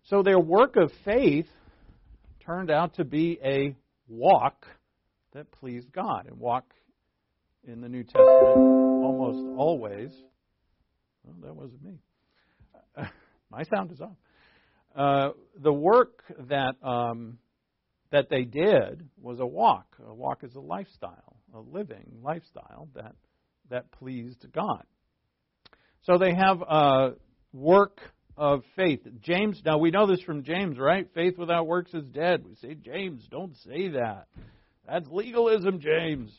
So their work of faith turned out to be a walk that pleased God. And walk in the New Testament almost always. Well, that wasn't me. my sound is off. Uh, the work that um, that they did was a walk. A walk is a lifestyle, a living lifestyle that that pleased God. So they have a work of faith. James, now we know this from James, right? Faith without works is dead. We say, James, don't say that. That's legalism, James.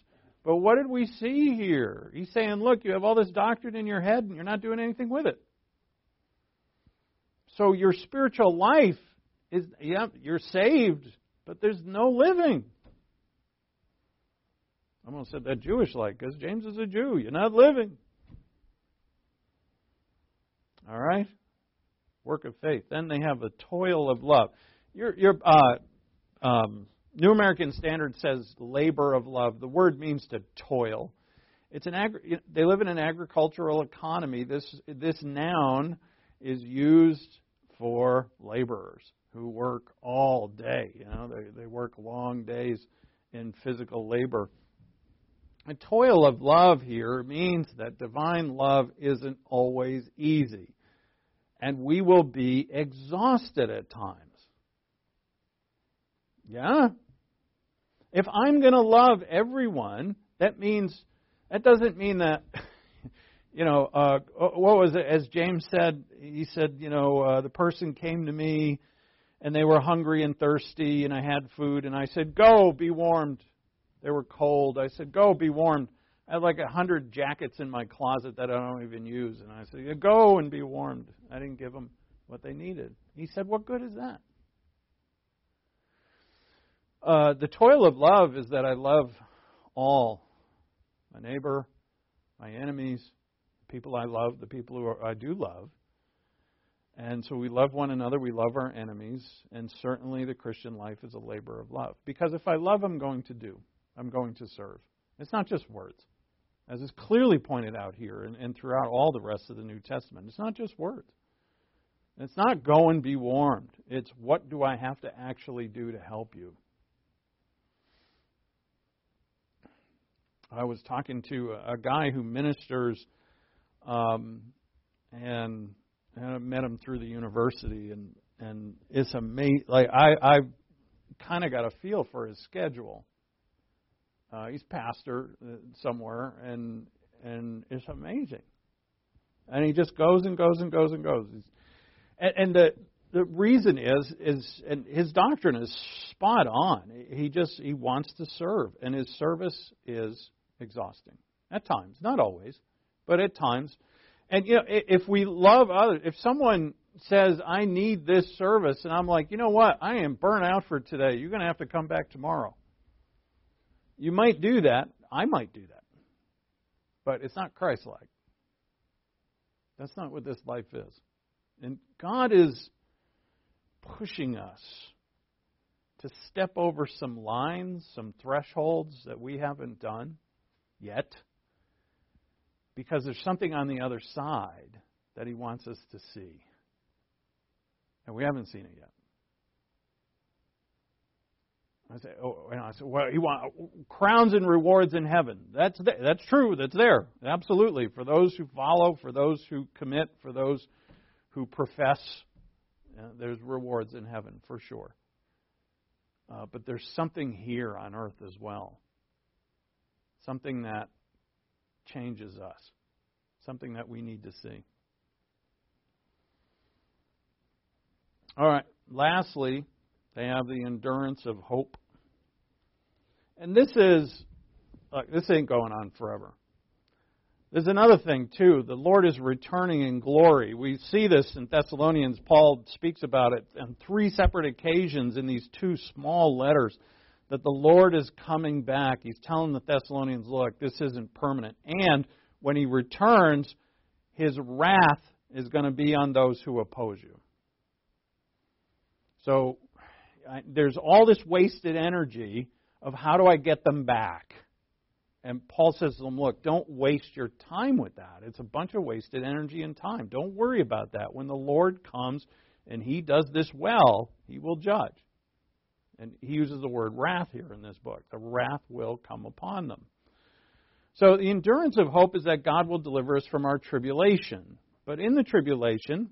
But what did we see here? He's saying, look, you have all this doctrine in your head and you're not doing anything with it. So your spiritual life is, yeah, you're saved, but there's no living. I'm going to said that Jewish like because James is a Jew. You're not living. All right? Work of faith. Then they have a toil of love. Your, your uh, um, New American Standard says labor of love. The word means to toil. It's an agri- they live in an agricultural economy. This this noun is used for laborers who work all day. You know, they, they work long days in physical labor. A toil of love here means that divine love isn't always easy. And we will be exhausted at times. Yeah? If I'm going to love everyone, that means, that doesn't mean that you know, uh, what was it? As James said, he said, you know, uh, the person came to me and they were hungry and thirsty, and I had food, and I said, Go, be warmed. They were cold. I said, Go, be warmed. I had like a hundred jackets in my closet that I don't even use, and I said, Go and be warmed. I didn't give them what they needed. He said, What good is that? Uh, the toil of love is that I love all my neighbor, my enemies, the people I love, the people who I do love. And so we love one another, we love our enemies, and certainly the Christian life is a labor of love. Because if I love, I'm going to do, I'm going to serve. It's not just words, as is clearly pointed out here and, and throughout all the rest of the New Testament. It's not just words. It's not go and be warmed. It's what do I have to actually do to help you? I was talking to a guy who ministers um, and, and I met him through the university, and and it's amazing. Like I I kind of got a feel for his schedule, Uh, he's pastor uh, somewhere, and and it's amazing. And he just goes and goes and goes and goes. And, and the the reason is is and his doctrine is spot on. He just he wants to serve, and his service is exhausting at times, not always, but at times. And you know, if we love others, if someone says I need this service, and I'm like, you know what, I am burnt out for today. You're going to have to come back tomorrow. You might do that. I might do that, but it's not Christ-like. That's not what this life is. And God is pushing us to step over some lines, some thresholds that we haven't done yet, because there's something on the other side that He wants us to see. And we haven't seen it yet. I say, oh, and I said, well, he wants crowns and rewards in heaven. That's that's true. That's there, absolutely. For those who follow, for those who commit, for those who profess there's rewards in heaven for sure. Uh, but there's something here on earth as well. Something that changes us. Something that we need to see. All right. Lastly, they have the endurance of hope. And this is, look, this ain't going on forever. There's another thing, too. The Lord is returning in glory. We see this in Thessalonians. Paul speaks about it on three separate occasions in these two small letters that the Lord is coming back. He's telling the Thessalonians, look, this isn't permanent. And when he returns, his wrath is going to be on those who oppose you. So there's all this wasted energy of how do I get them back? And Paul says to them, Look, don't waste your time with that. It's a bunch of wasted energy and time. Don't worry about that. When the Lord comes and he does this well, he will judge. And he uses the word wrath here in this book. The wrath will come upon them. So the endurance of hope is that God will deliver us from our tribulation. But in the tribulation,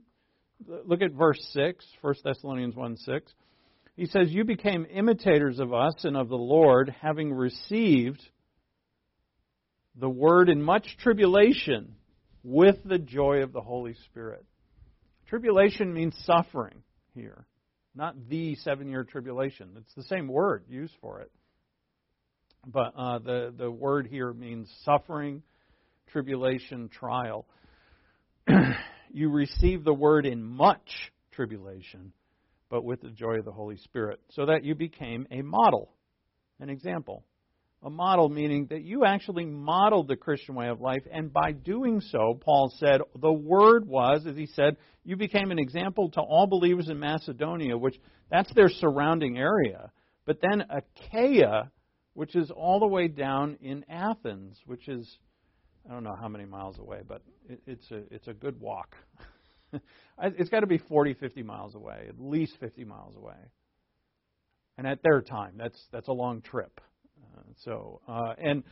look at verse 6, 1 Thessalonians 1 6. He says, You became imitators of us and of the Lord, having received the word in much tribulation with the joy of the Holy Spirit. Tribulation means suffering here, not the seven year tribulation. It's the same word used for it. But uh, the, the word here means suffering, tribulation, trial. you receive the word in much tribulation, but with the joy of the Holy Spirit, so that you became a model, an example a model meaning that you actually modeled the Christian way of life, and by doing so, Paul said, the word was, as he said, you became an example to all believers in Macedonia, which that's their surrounding area. But then Achaia, which is all the way down in Athens, which is I don't know how many miles away, but it, it's a it's a good walk. it's got to be 40, 50 miles away, at least 50 miles away. And at their time, that's that's a long trip. So uh, and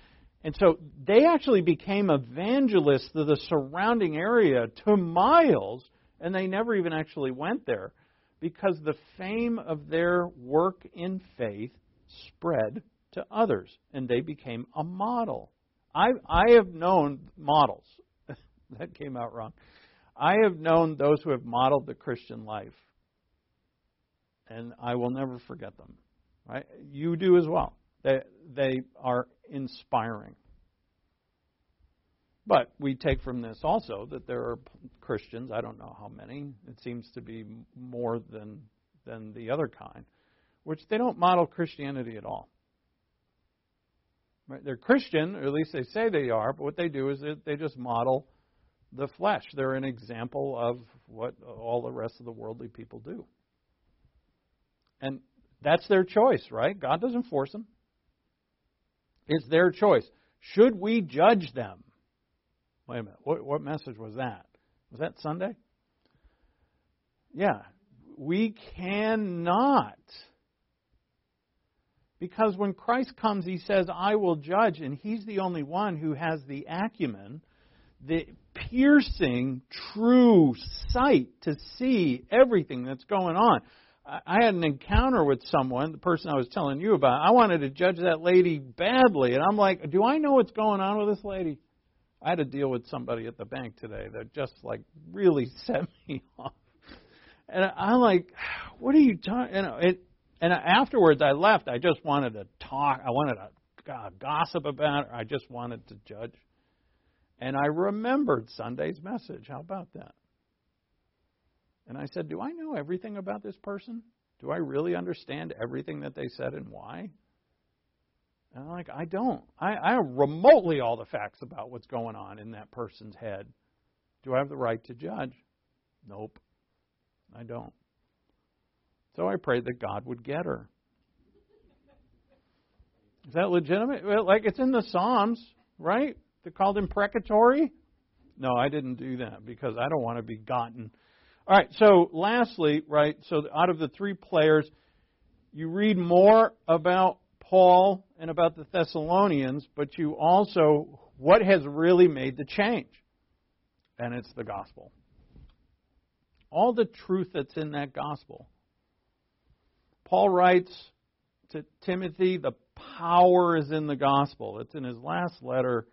and so they actually became evangelists to the surrounding area to miles, and they never even actually went there because the fame of their work in faith spread to others, and they became a model. I I have known models. that came out wrong. I have known those who have modeled the Christian life, and I will never forget them. Right? You do as well. They, they are inspiring. But we take from this also that there are Christians, I don't know how many, it seems to be more than, than the other kind, which they don't model Christianity at all. Right? They're Christian, or at least they say they are, but what they do is they just model the flesh. They're an example of what all the rest of the worldly people do. And that's their choice, right? God doesn't force them. It's their choice. Should we judge them? Wait a minute. What, what message was that? Was that Sunday? Yeah. We cannot. Because when Christ comes, he says, I will judge, and he's the only one who has the acumen, the piercing, true sight to see everything that's going on. I had an encounter with someone, the person I was telling you about. I wanted to judge that lady badly, and I'm like, do I know what's going on with this lady? I had to deal with somebody at the bank today that just like really set me off. And I'm like, what are you talking? You uh, know, it. And afterwards, I left. I just wanted to talk. I wanted to God, gossip about her. I just wanted to judge. And I remembered Sunday's message. How about that? And I said, Do I know everything about this person? Do I really understand everything that they said and why? And I'm like, I don't. I, I have remotely all the facts about what's going on in that person's head. Do I have the right to judge? Nope. I don't. So I prayed that God would get her. Is that legitimate? Like it's in the Psalms, right? They're called imprecatory. No, I didn't do that because I don't want to be gotten. All right, so lastly, right, so out of the three players, you read more about Paul and about the Thessalonians, but you also, what has really made the change? And it's the gospel. All the truth that's in that gospel. Paul writes to Timothy, the power is in the gospel. It's in his last letter.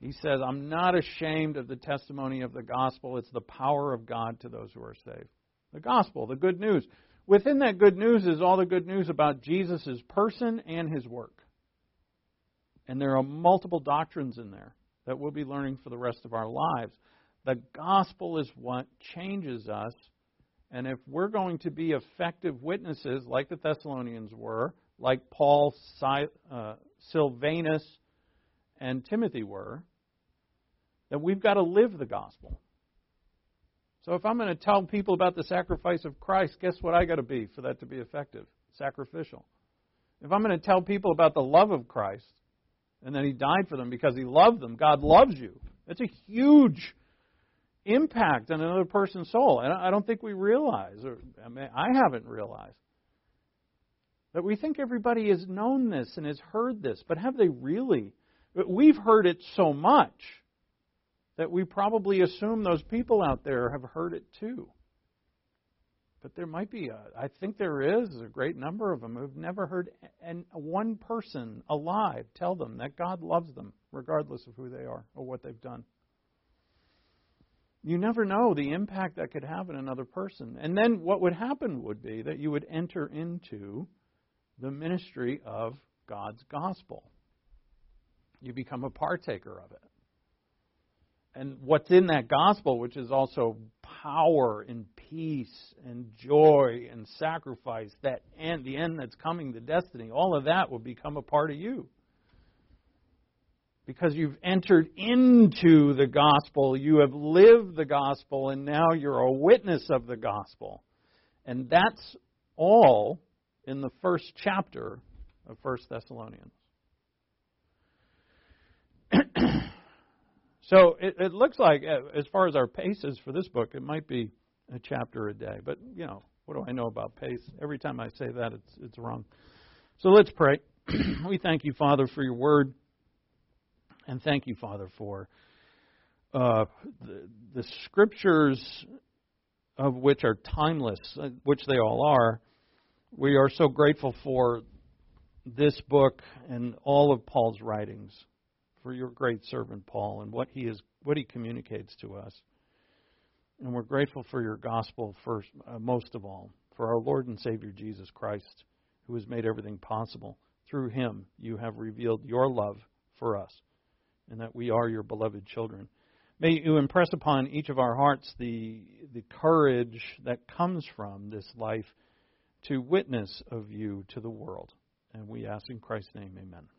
He says, I'm not ashamed of the testimony of the gospel. It's the power of God to those who are saved. The gospel, the good news. Within that good news is all the good news about Jesus' person and his work. And there are multiple doctrines in there that we'll be learning for the rest of our lives. The gospel is what changes us. And if we're going to be effective witnesses, like the Thessalonians were, like Paul, uh, Silvanus, and Timothy were, that we've got to live the gospel. So if I'm going to tell people about the sacrifice of Christ, guess what I got to be for that to be effective? Sacrificial. If I'm going to tell people about the love of Christ and that he died for them because he loved them, God loves you. That's a huge impact on another person's soul. And I don't think we realize, or I, mean, I haven't realized, that we think everybody has known this and has heard this, but have they really? We've heard it so much that we probably assume those people out there have heard it too. But there might be, a, I think there is a great number of them who've never heard and one person alive tell them that God loves them, regardless of who they are or what they've done. You never know the impact that could have on another person. And then what would happen would be that you would enter into the ministry of God's gospel. You become a partaker of it. And what's in that gospel, which is also power and peace and joy and sacrifice, that end, the end that's coming, the destiny, all of that will become a part of you. Because you've entered into the gospel, you have lived the gospel, and now you're a witness of the gospel. And that's all in the first chapter of First Thessalonians. So it, it, looks like, uh, as far as our paces for this book, it might be a chapter a day. But you know, what do I know about pace? Every time I say that, it's it's wrong. So let's pray. we thank you, Father, for your word, and thank you, Father, for uh, the, the scriptures of which are timeless, uh, which they all are we are so grateful for this book and all of Paul's writings, for your great servant Paul and what he is, what he communicates to us. And we're grateful for your gospel first, uh, most of all, for our Lord and Savior Jesus Christ, who has made everything possible. Through him, you have revealed your love for us, and that we are your beloved children. May you impress upon each of our hearts the, the courage that comes from this life to witness of you to the world. And we ask in Christ's name, amen.